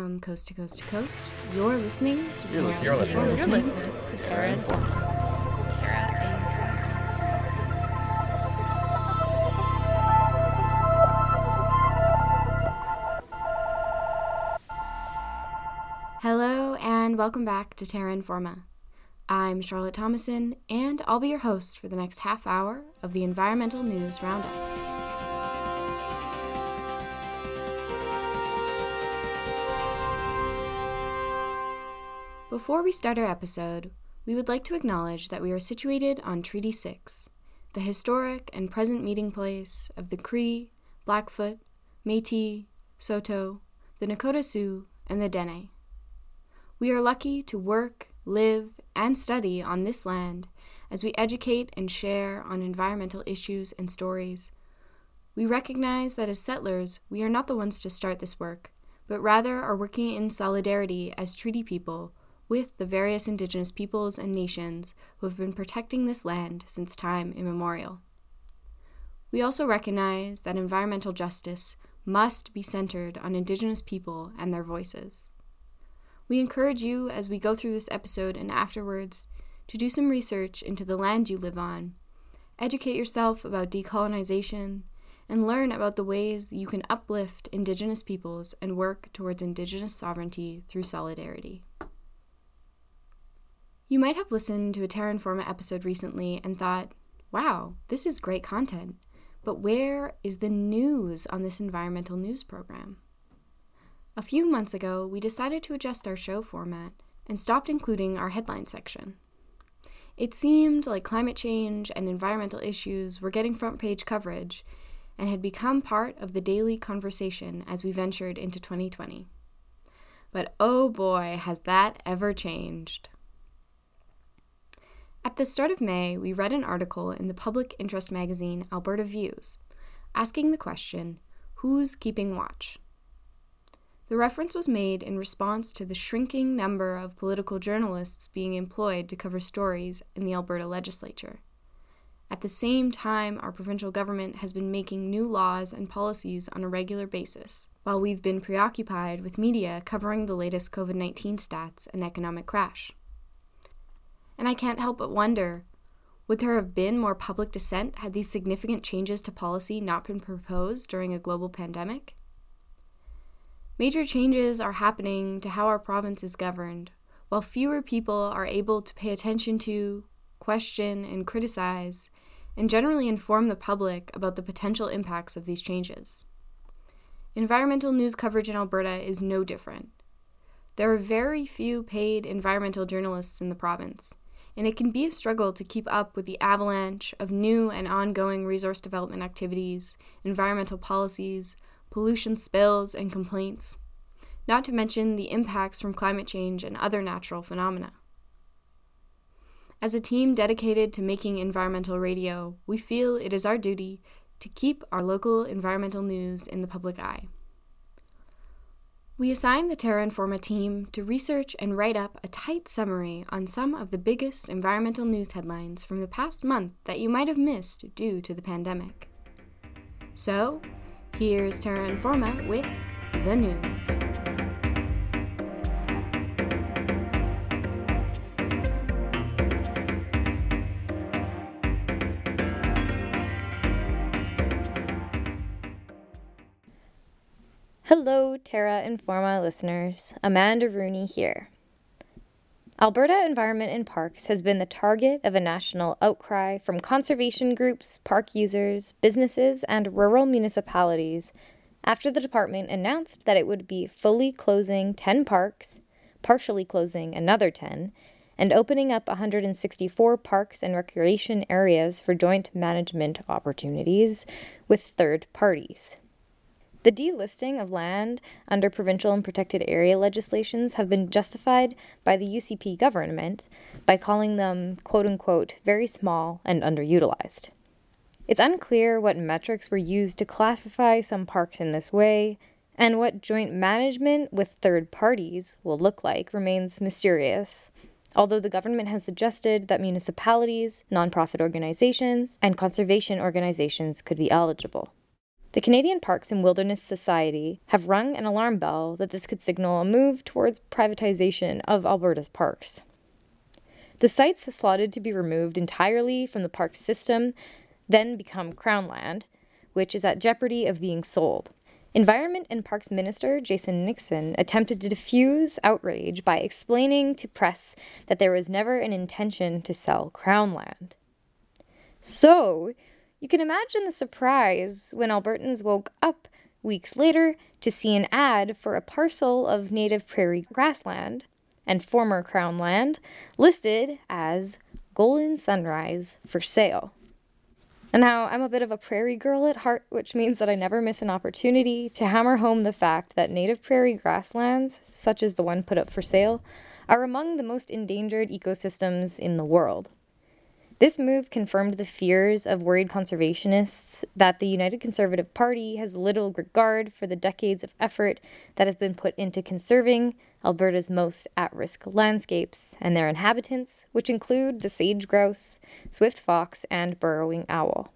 from coast to coast to coast. You're listening to You're listening. You're listening. You're listening. to Terra Informa. Terra Hello and welcome back to Terra Informa. I'm Charlotte Thomason, and I'll be your host for the next half hour of the Environmental News Roundup. Before we start our episode, we would like to acknowledge that we are situated on Treaty 6, the historic and present meeting place of the Cree, Blackfoot, Metis, Saulteaux, the Nakota Sioux, and the Dene. We are lucky to work, live, and study on this land as we educate and share on environmental issues and stories. We recognize that as settlers, we are not the ones to start this work, but rather are working in solidarity as treaty people with the various indigenous peoples and nations who have been protecting this land since time immemorial. We also recognize that environmental justice must be centered on indigenous people and their voices. We encourage you as we go through this episode and afterwards to do some research into the land you live on, educate yourself about decolonization, and learn about the ways you can uplift Indigenous peoples and work towards Indigenous sovereignty through solidarity. You might have listened to a Terra Informa episode recently and thought, wow, this is great content, but where is the news on this environmental news program? A few months ago, we decided to adjust our show format and stopped including our headline section. It seemed like climate change and environmental issues were getting front page coverage and had become part of the daily conversation as we ventured into 2020. But oh boy, has that ever changed! At the start of May, we read an article in the public interest magazine Alberta Views asking the question Who's keeping watch? The reference was made in response to the shrinking number of political journalists being employed to cover stories in the Alberta legislature. At the same time, our provincial government has been making new laws and policies on a regular basis, while we've been preoccupied with media covering the latest COVID 19 stats and economic crash. And I can't help but wonder would there have been more public dissent had these significant changes to policy not been proposed during a global pandemic? Major changes are happening to how our province is governed, while fewer people are able to pay attention to, question, and criticize, and generally inform the public about the potential impacts of these changes. Environmental news coverage in Alberta is no different. There are very few paid environmental journalists in the province, and it can be a struggle to keep up with the avalanche of new and ongoing resource development activities, environmental policies, pollution spills, and complaints, not to mention the impacts from climate change and other natural phenomena. As a team dedicated to making environmental radio, we feel it is our duty to keep our local environmental news in the public eye. We assigned the Terra Informa team to research and write up a tight summary on some of the biggest environmental news headlines from the past month that you might have missed due to the pandemic. So, here's Terra Informa with the news. Hello, Terra Informa listeners. Amanda Rooney here. Alberta Environment and Parks has been the target of a national outcry from conservation groups, park users, businesses, and rural municipalities after the department announced that it would be fully closing 10 parks, partially closing another 10, and opening up 164 parks and recreation areas for joint management opportunities with third parties. The delisting of land under provincial and protected area legislations have been justified by the UCP government by calling them quote unquote very small and underutilized. It's unclear what metrics were used to classify some parks in this way, and what joint management with third parties will look like remains mysterious. Although the government has suggested that municipalities, nonprofit organizations, and conservation organizations could be eligible. The Canadian Parks and Wilderness Society have rung an alarm bell that this could signal a move towards privatization of Alberta's parks. The sites slotted to be removed entirely from the park system then become Crown land, which is at jeopardy of being sold. Environment and Parks Minister Jason Nixon attempted to diffuse outrage by explaining to press that there was never an intention to sell Crown land. So, you can imagine the surprise when Albertans woke up weeks later to see an ad for a parcel of native prairie grassland and former Crown land listed as Golden Sunrise for sale. And now I'm a bit of a prairie girl at heart, which means that I never miss an opportunity to hammer home the fact that native prairie grasslands, such as the one put up for sale, are among the most endangered ecosystems in the world. This move confirmed the fears of worried conservationists that the United Conservative Party has little regard for the decades of effort that have been put into conserving Alberta's most at risk landscapes and their inhabitants, which include the sage grouse, swift fox, and burrowing owl.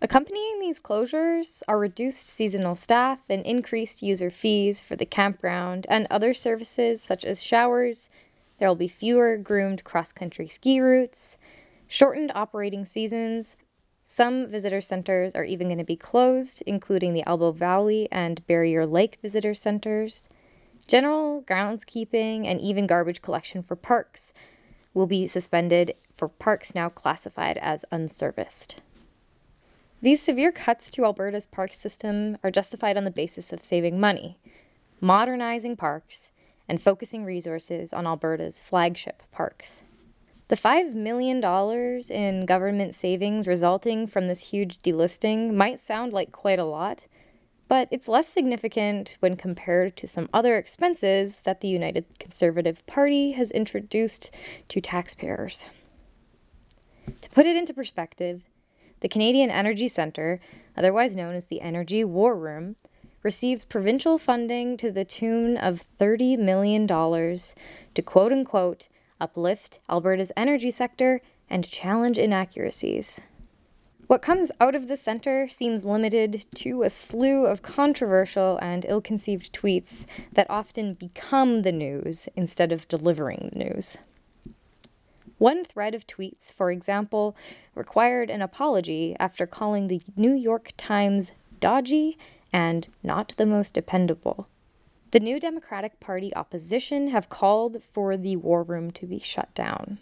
Accompanying these closures are reduced seasonal staff and increased user fees for the campground and other services such as showers. There will be fewer groomed cross country ski routes shortened operating seasons. Some visitor centers are even going to be closed, including the Elbow Valley and Barrier Lake visitor centers. General groundskeeping and even garbage collection for parks will be suspended for parks now classified as unserviced. These severe cuts to Alberta's park system are justified on the basis of saving money, modernizing parks, and focusing resources on Alberta's flagship parks. The $5 million in government savings resulting from this huge delisting might sound like quite a lot, but it's less significant when compared to some other expenses that the United Conservative Party has introduced to taxpayers. To put it into perspective, the Canadian Energy Centre, otherwise known as the Energy War Room, receives provincial funding to the tune of $30 million to quote unquote uplift Alberta's energy sector, and challenge inaccuracies. What comes out of the center seems limited to a slew of controversial and ill conceived tweets that often become the news instead of delivering the news. One thread of tweets, for example, required an apology after calling the New York Times dodgy and not the most dependable. The New Democratic Party opposition have called for the war room to be shut down.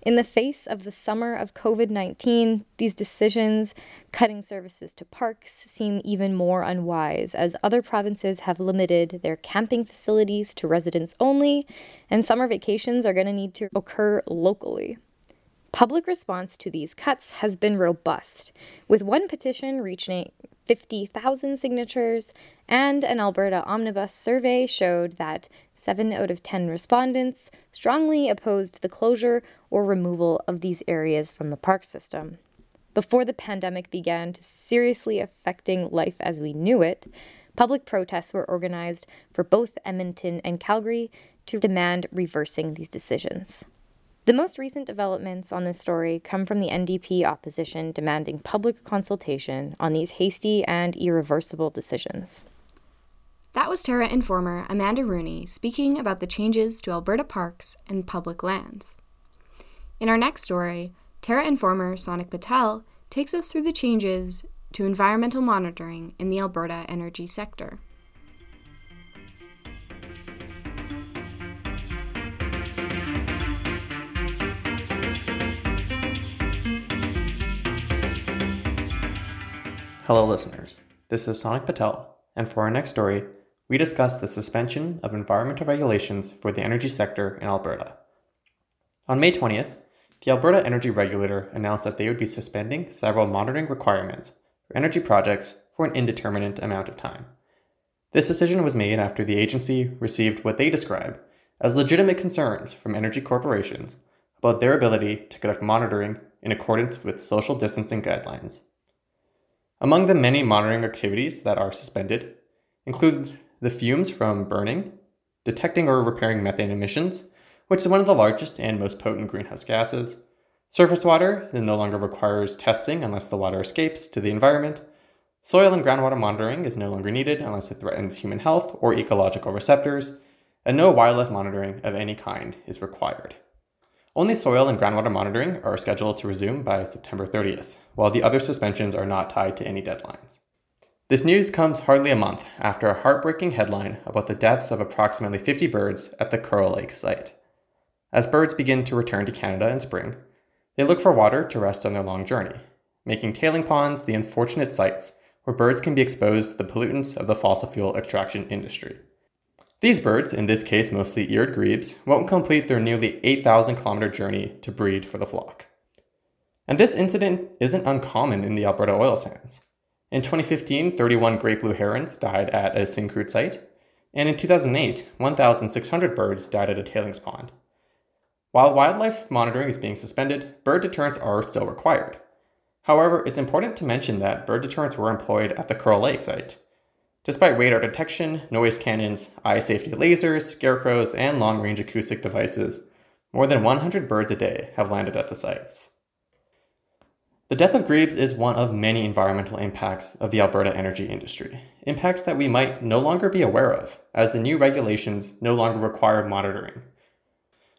In the face of the summer of COVID 19, these decisions, cutting services to parks, seem even more unwise as other provinces have limited their camping facilities to residents only, and summer vacations are going to need to occur locally. Public response to these cuts has been robust, with one petition reaching 50,000 signatures, and an Alberta Omnibus survey showed that 7 out of 10 respondents strongly opposed the closure or removal of these areas from the park system. Before the pandemic began to seriously affecting life as we knew it, public protests were organized for both Edmonton and Calgary to demand reversing these decisions. The most recent developments on this story come from the NDP opposition demanding public consultation on these hasty and irreversible decisions. That was Terra Informer Amanda Rooney speaking about the changes to Alberta parks and public lands. In our next story, Terra Informer Sonic Patel takes us through the changes to environmental monitoring in the Alberta energy sector. Hello, listeners. This is Sonic Patel, and for our next story, we discuss the suspension of environmental regulations for the energy sector in Alberta. On May 20th, the Alberta Energy Regulator announced that they would be suspending several monitoring requirements for energy projects for an indeterminate amount of time. This decision was made after the agency received what they describe as legitimate concerns from energy corporations about their ability to conduct monitoring in accordance with social distancing guidelines. Among the many monitoring activities that are suspended include the fumes from burning, detecting or repairing methane emissions, which is one of the largest and most potent greenhouse gases, surface water that no longer requires testing unless the water escapes to the environment, Soil and groundwater monitoring is no longer needed unless it threatens human health or ecological receptors, and no wildlife monitoring of any kind is required. Only soil and groundwater monitoring are scheduled to resume by September 30th, while the other suspensions are not tied to any deadlines. This news comes hardly a month after a heartbreaking headline about the deaths of approximately 50 birds at the Kearl Lake site. As birds begin to return to Canada in spring, they look for water to rest on their long journey, making tailing ponds the unfortunate sites where birds can be exposed to the pollutants of the fossil fuel extraction industry. These birds, in this case mostly eared grebes, won't complete their nearly 8,000 kilometer journey to breed for the flock. And this incident isn't uncommon in the Alberta oil sands. In 2015, 31 great blue herons died at a Syncrude site, and in 2008, 1,600 birds died at a tailings pond. While wildlife monitoring is being suspended, bird deterrents are still required. However, it's important to mention that bird deterrents were employed at the Kearl Lake site. Despite radar detection, noise cannons, eye safety lasers, scarecrows, and long range acoustic devices, more than 100 birds a day have landed at the sites. The death of grebes is one of many environmental impacts of the Alberta energy industry, impacts that we might no longer be aware of, as the new regulations no longer require monitoring.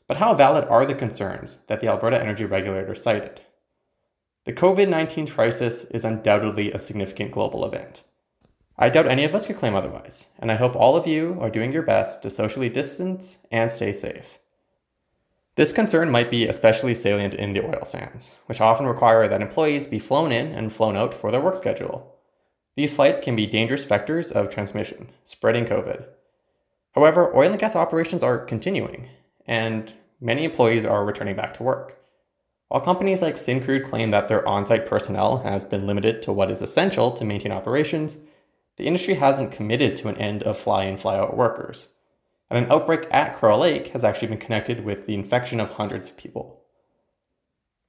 But how valid are the concerns that the Alberta Energy Regulator cited? The COVID 19 crisis is undoubtedly a significant global event. I doubt any of us could claim otherwise, and I hope all of you are doing your best to socially distance and stay safe. This concern might be especially salient in the oil sands, which often require that employees be flown in and flown out for their work schedule. These flights can be dangerous vectors of transmission, spreading COVID. However, oil and gas operations are continuing, and many employees are returning back to work. While companies like Syncrude claim that their on site personnel has been limited to what is essential to maintain operations, the industry hasn't committed to an end of fly in, fly out workers and an outbreak at Kearl Lake has actually been connected with the infection of hundreds of people.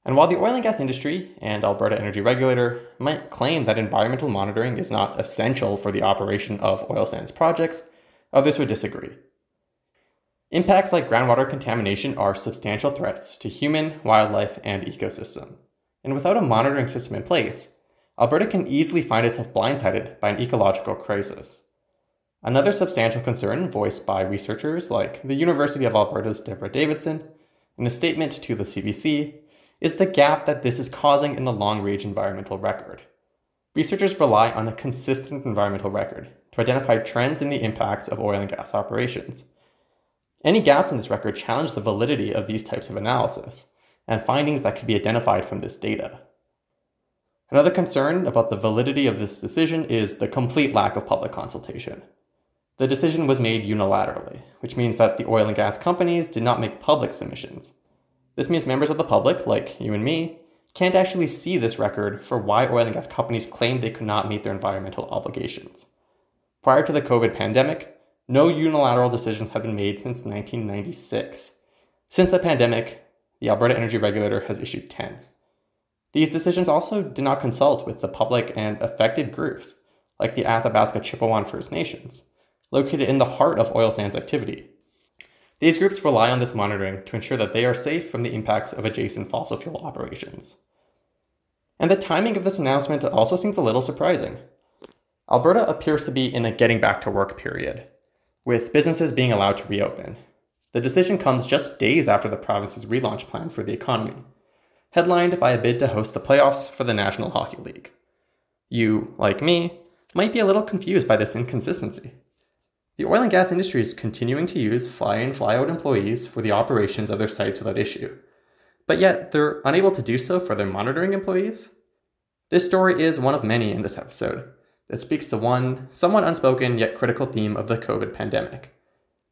And while the oil and gas industry and Alberta Energy Regulator might claim that environmental monitoring is not essential for the operation of oil sands projects, others would disagree. Impacts like groundwater contamination are substantial threats to human, wildlife, and ecosystem. And without a monitoring system in place, Alberta can easily find itself blindsided by an ecological crisis. Another substantial concern voiced by researchers like the University of Alberta's Deborah Davidson in a statement to the CBC is the gap that this is causing in the long range environmental record. Researchers rely on a consistent environmental record to identify trends in the impacts of oil and gas operations. Any gaps in this record challenge the validity of these types of analysis and findings that could be identified from this data. Another concern about the validity of this decision is the complete lack of public consultation. The decision was made unilaterally, which means that the oil and gas companies did not make public submissions. This means members of the public, like you and me, can't actually see this record for why oil and gas companies claimed they could not meet their environmental obligations. Prior to the COVID pandemic, no unilateral decisions had been made since 1996. Since the pandemic, the Alberta Energy Regulator has issued 10. These decisions also did not consult with the public and affected groups, like the Athabasca Chipewyan First Nations located in the heart of oil sands activity. These groups rely on this monitoring to ensure that they are safe from the impacts of adjacent fossil fuel operations. And the timing of this announcement also seems a little surprising. Alberta appears to be in a getting back to work period, with businesses being allowed to reopen. The decision comes just days after the province's relaunch plan for the economy, headlined by a bid to host the playoffs for the National Hockey League. You, like me, might be a little confused by this inconsistency. The oil and gas industry is continuing to use fly in, fly out employees for the operations of their sites without issue, but yet they're unable to do so for their monitoring employees? This story is one of many in this episode that speaks to one somewhat unspoken yet critical theme of the COVID pandemic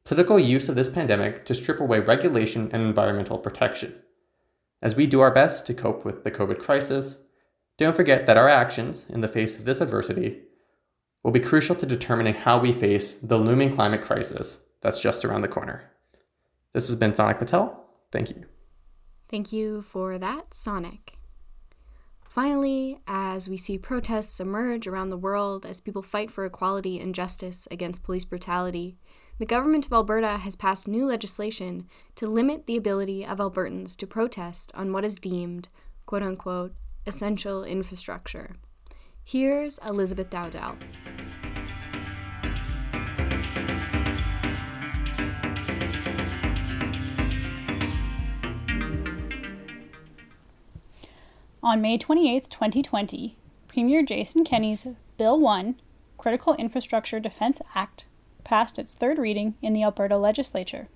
political use of this pandemic to strip away regulation and environmental protection. As we do our best to cope with the COVID crisis, don't forget that our actions in the face of this adversity will be crucial to determining how we face the looming climate crisis that's just around the corner. This has been Sonic Patel. Thank you. Thank you for that, Sonic. Finally, as we see protests emerge around the world as people fight for equality and justice against police brutality, the government of Alberta has passed new legislation to limit the ability of Albertans to protest on what is deemed, quote unquote, essential infrastructure. Here's Elizabeth Dowdell. On May 28, 2020, Premier Jason Kenney's Bill 1, Critical Infrastructure Defense Act, passed its third reading in the Alberta legislature.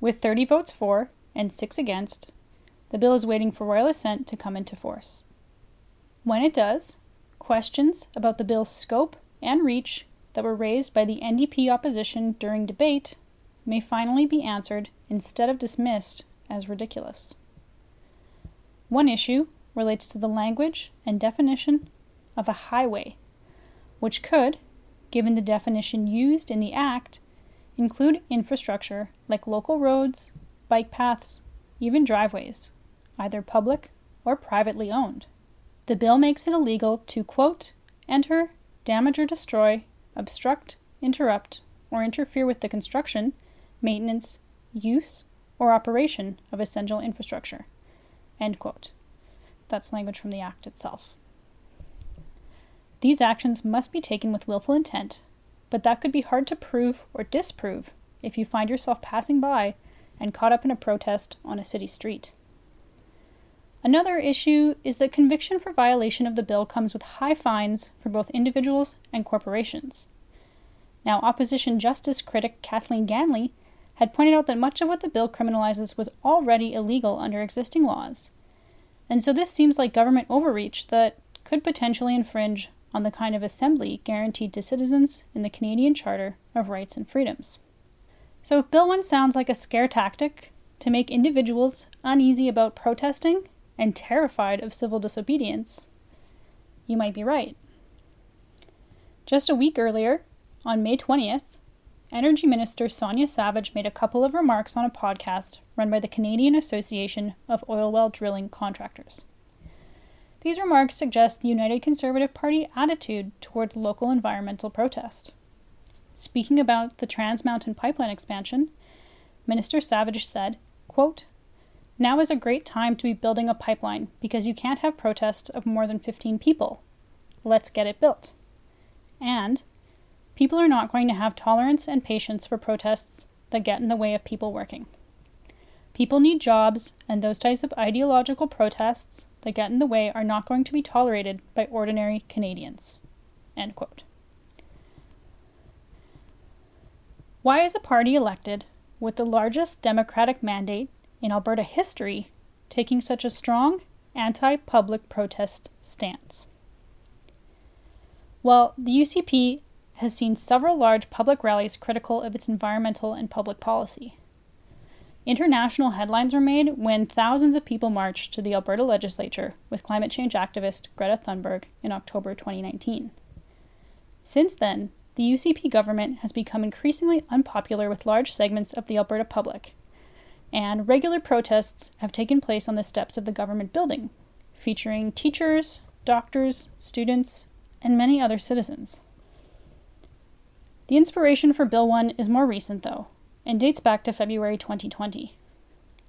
With 30 votes for and 6 against, the bill is waiting for royal assent to come into force. When it does, questions about the bill's scope and reach that were raised by the NDP opposition during debate may finally be answered instead of dismissed as ridiculous. One issue relates to the language and definition of a highway, which could, given the definition used in the Act, include infrastructure like local roads, bike paths, even driveways, either public or privately owned. The bill makes it illegal to, quote, enter, damage or destroy, obstruct, interrupt, or interfere with the construction, maintenance, use, or operation of essential infrastructure. End quote. That's language from the Act itself. These actions must be taken with willful intent, but that could be hard to prove or disprove if you find yourself passing by and caught up in a protest on a city street. Another issue is that conviction for violation of the bill comes with high fines for both individuals and corporations. Now, opposition justice critic Kathleen Ganley had pointed out that much of what the bill criminalizes was already illegal under existing laws. And so this seems like government overreach that could potentially infringe on the kind of assembly guaranteed to citizens in the Canadian Charter of Rights and Freedoms. So if Bill 1 sounds like a scare tactic to make individuals uneasy about protesting and terrified of civil disobedience, you might be right. Just a week earlier, on May 20th, Energy Minister Sonya Savage made a couple of remarks on a podcast run by the Canadian Association of Oil Well Drilling Contractors. These remarks suggest the United Conservative Party attitude towards local environmental protest. Speaking about the Trans Mountain Pipeline expansion, Minister Savage said, quote, Now is a great time to be building a pipeline because you can't have protests of more than 15 people. Let's get it built. And People are not going to have tolerance and patience for protests that get in the way of people working. People need jobs, and those types of ideological protests that get in the way are not going to be tolerated by ordinary Canadians. End quote. Why is a party elected with the largest Democratic mandate in Alberta history taking such a strong anti public protest stance? Well, the UCP has seen several large public rallies critical of its environmental and public policy. International headlines were made when thousands of people marched to the Alberta legislature with climate change activist Greta Thunberg in October 2019. Since then, the UCP government has become increasingly unpopular with large segments of the Alberta public, and regular protests have taken place on the steps of the government building, featuring teachers, doctors, students, and many other citizens. The inspiration for Bill 1 is more recent, though, and dates back to February 2020.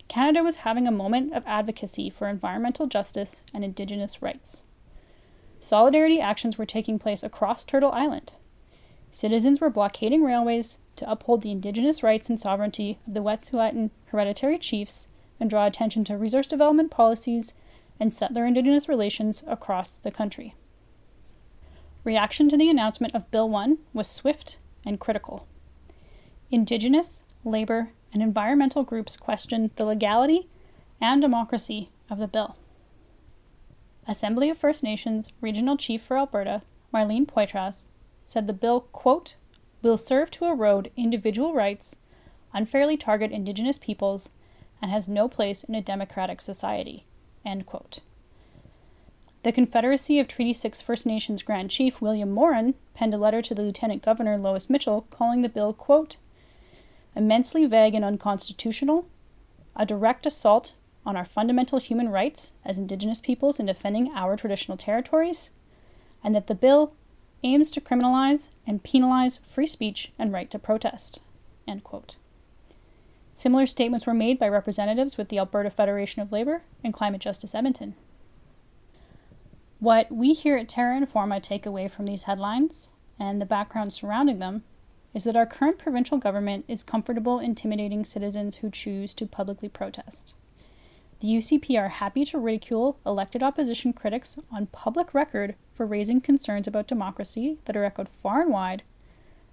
Canada was having a moment of advocacy for environmental justice and Indigenous rights. Solidarity actions were taking place across Turtle Island. Citizens were blockading railways to uphold the Indigenous rights and sovereignty of the Wet'suwet'en hereditary chiefs and draw attention to resource development policies and settler Indigenous relations across the country. Reaction to the announcement of Bill 1 was swift and critical. Indigenous, labor, and environmental groups questioned the legality and democracy of the bill. Assembly of First Nations Regional Chief for Alberta, Marlene Poitras, said the bill, quote, will serve to erode individual rights, unfairly target Indigenous peoples, and has no place in a democratic society, end quote. The Confederacy of Treaty 6 First Nations Grand Chief William Morin penned a letter to the Lieutenant Governor Lois Mitchell calling the bill, quote, immensely vague and unconstitutional, a direct assault on our fundamental human rights as Indigenous peoples in defending our traditional territories, and that the bill aims to criminalize and penalize free speech and right to protest. Similar statements were made by representatives with the Alberta Federation of Labor and Climate Justice Edmonton. What we here at Terra Informa take away from these headlines and the background surrounding them is that our current provincial government is comfortable intimidating citizens who choose to publicly protest. The UCP are happy to ridicule elected opposition critics on public record for raising concerns about democracy that are echoed far and wide,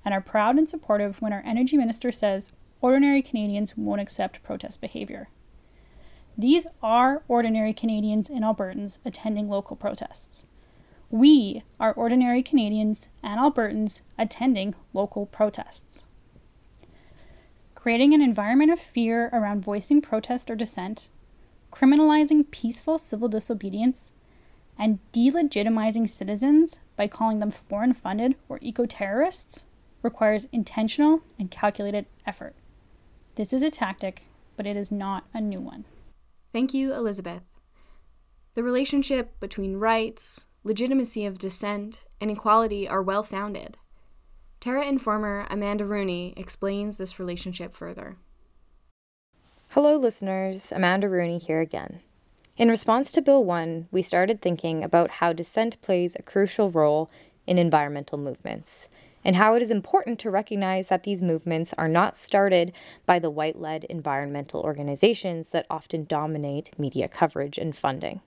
and are proud and supportive when our energy minister says ordinary Canadians won't accept protest behavior. These are ordinary Canadians and Albertans attending local protests. We are ordinary Canadians and Albertans attending local protests. Creating an environment of fear around voicing protest or dissent, criminalizing peaceful civil disobedience, and delegitimizing citizens by calling them foreign funded or eco terrorists requires intentional and calculated effort. This is a tactic, but it is not a new one. Thank you, Elizabeth. The relationship between rights, legitimacy of dissent, and equality are well founded. Terra informer Amanda Rooney explains this relationship further. Hello, listeners. Amanda Rooney here again. In response to Bill 1, we started thinking about how dissent plays a crucial role in environmental movements and how it is important to recognize that these movements are not started by the white led environmental organizations that often dominate media coverage and funding.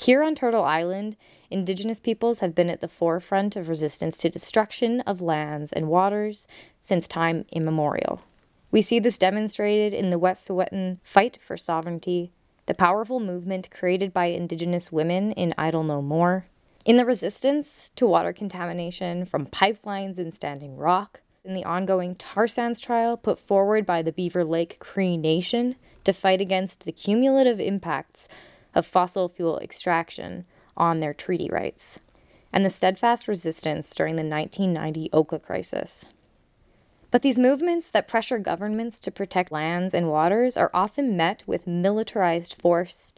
Here on Turtle Island, Indigenous peoples have been at the forefront of resistance to destruction of lands and waters since time immemorial. We see this demonstrated in the Wet'suwet'en fight for sovereignty, the powerful movement created by Indigenous women in Idle No More, in the resistance to water contamination from pipelines and standing rock, in the ongoing tar sands trial put forward by the Beaver Lake Cree Nation to fight against the cumulative impacts of fossil fuel extraction on their treaty rights, and the steadfast resistance during the 1990 Oka crisis. But these movements that pressure governments to protect lands and waters are often met with militarized force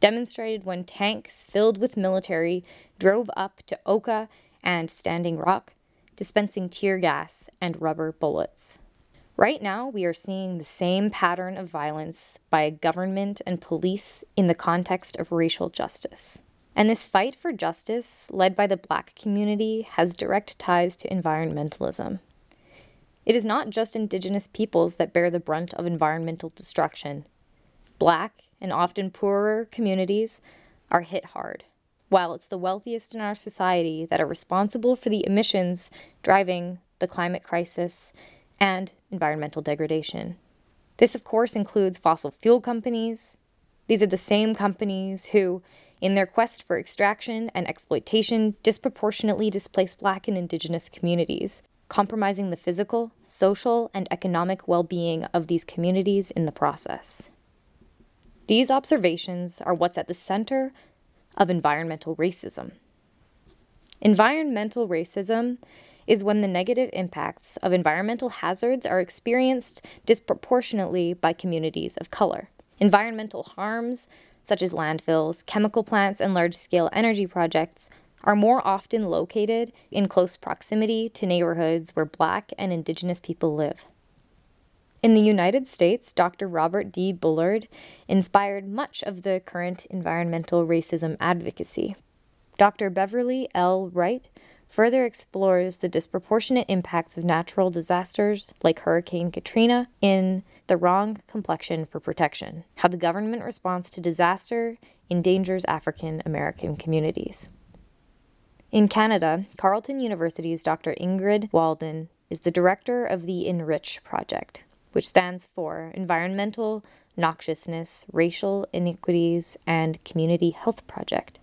demonstrated when tanks filled with military drove up to Oka and Standing Rock, dispensing tear gas and rubber bullets. Right now, we are seeing the same pattern of violence by government and police in the context of racial justice. And this fight for justice, led by the black community, has direct ties to environmentalism. It is not just Indigenous peoples that bear the brunt of environmental destruction. Black and often poorer communities are hit hard, while it's the wealthiest in our society that are responsible for the emissions driving the climate crisis and environmental degradation. This, of course, includes fossil fuel companies. These are the same companies who, in their quest for extraction and exploitation, disproportionately displace Black and Indigenous communities, compromising the physical, social, and economic well being of these communities in the process. These observations are what's at the center of environmental racism. Environmental racism is when the negative impacts of environmental hazards are experienced disproportionately by communities of color. Environmental harms, such as landfills, chemical plants, and large scale energy projects, are more often located in close proximity to neighborhoods where Black and Indigenous people live. In the United States, Dr. Robert D. Bullard inspired much of the current environmental racism advocacy. Dr. Beverly L. Wright further explores the disproportionate impacts of natural disasters like Hurricane Katrina in The Wrong Complexion for Protection How the Government Response to Disaster Endangers African American Communities. In Canada, Carleton University's Dr. Ingrid Waldron is the director of the Enrich Project, which stands for Environmental Noxiousness, Racial Inequities, and Community Health Project.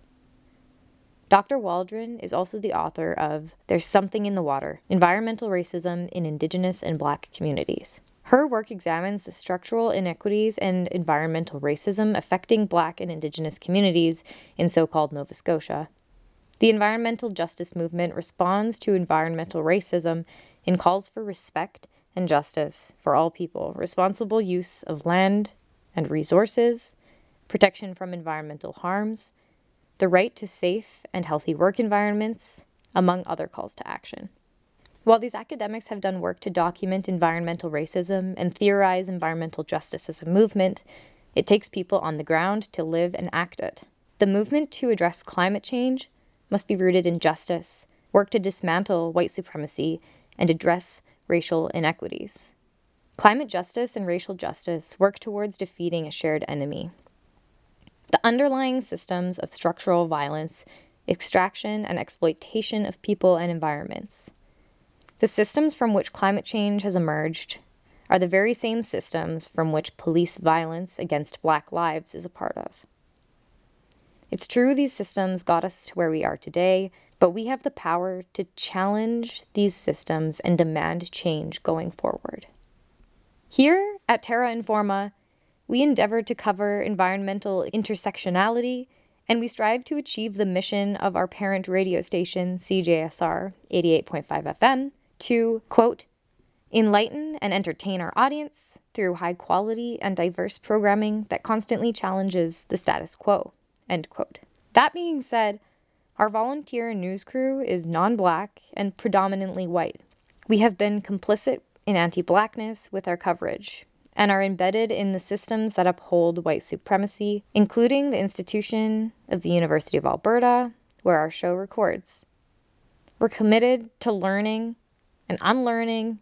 Dr. Waldron is also the author of There's Something in the Water Environmental Racism in Indigenous and Black Communities. Her work examines the structural inequities and environmental racism affecting Black and Indigenous communities in so called Nova Scotia. The environmental justice movement responds to environmental racism in calls for respect and justice for all people, responsible use of land and resources, protection from environmental harms, the right to safe and healthy work environments, among other calls to action. While these academics have done work to document environmental racism and theorize environmental justice as a movement, it takes people on the ground to live and act it. the movement to address climate change must be rooted in justice, work to dismantle white supremacy, and address racial inequities. Climate justice and racial justice work towards defeating a shared enemy. The underlying systems of structural violence, extraction, and exploitation of people and environments. The systems from which climate change has emerged are the very same systems from which police violence against black lives is a part of. It's true these systems got us to where we are today, but we have the power to challenge these systems and demand change going forward. Here at Terra Informa, we endeavor to cover environmental intersectionality and we strive to achieve the mission of our parent radio station, CJSR 88.5 FM, to, quote, enlighten and entertain our audience through high quality and diverse programming that constantly challenges the status quo, end quote. That being said, our volunteer news crew is non black and predominantly white. We have been complicit in anti blackness with our coverage and are embedded in the systems that uphold white supremacy, including the institution of the University of Alberta, where our show records. We're committed to learning and unlearning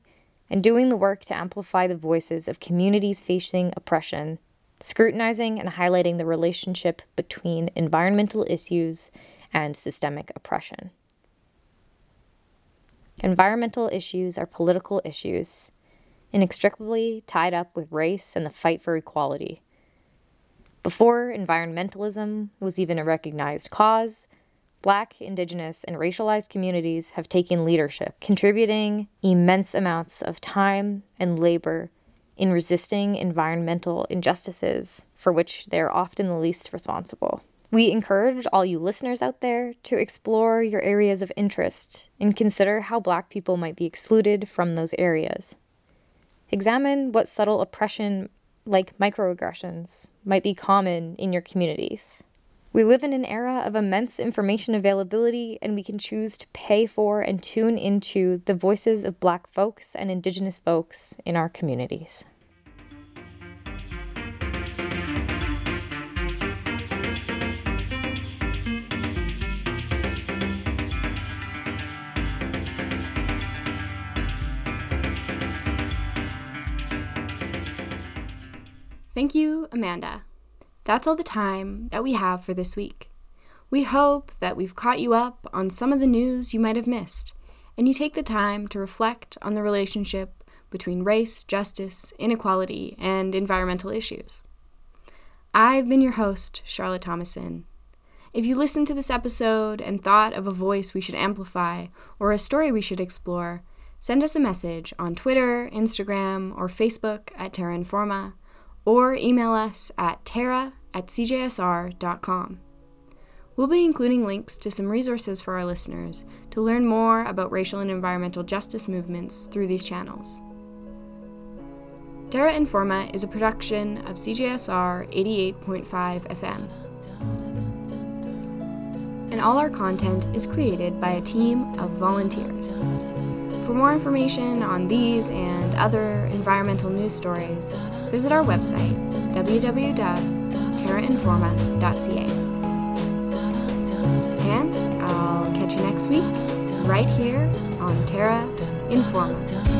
and doing the work to amplify the voices of communities facing oppression, scrutinizing and highlighting the relationship between environmental issues and systemic oppression. Environmental issues are political issues, inextricably tied up with race and the fight for equality. Before environmentalism was even a recognized cause, Black, Indigenous, and racialized communities have taken leadership, contributing immense amounts of time and labor in resisting environmental injustices for which they are often the least responsible. We encourage all you listeners out there to explore your areas of interest and consider how Black people might be excluded from those areas. Examine what subtle oppression, like microaggressions, might be common in your communities. We live in an era of immense information availability, and we can choose to pay for and tune into the voices of Black folks and Indigenous folks in our communities. Thank you, Amanda. That's all the time that we have for this week. We hope that we've caught you up on some of the news you might have missed, and you take the time to reflect on the relationship between race, justice, inequality, and environmental issues. I've been your host, Charlotte Thomason. If you listened to this episode and thought of a voice we should amplify or a story we should explore, send us a message on Twitter, Instagram, or Facebook at Terra Informa or email us at terra at cjsr.com. We'll be including links to some resources for our listeners to learn more about racial and environmental justice movements through these channels. Terra Informa is a production of CJSR 88.5 FM. And all our content is created by a team of volunteers. For more information on these and other environmental news stories, visit our website, www.terrainforma.ca. And I'll catch you next week, right here on Terra Informa.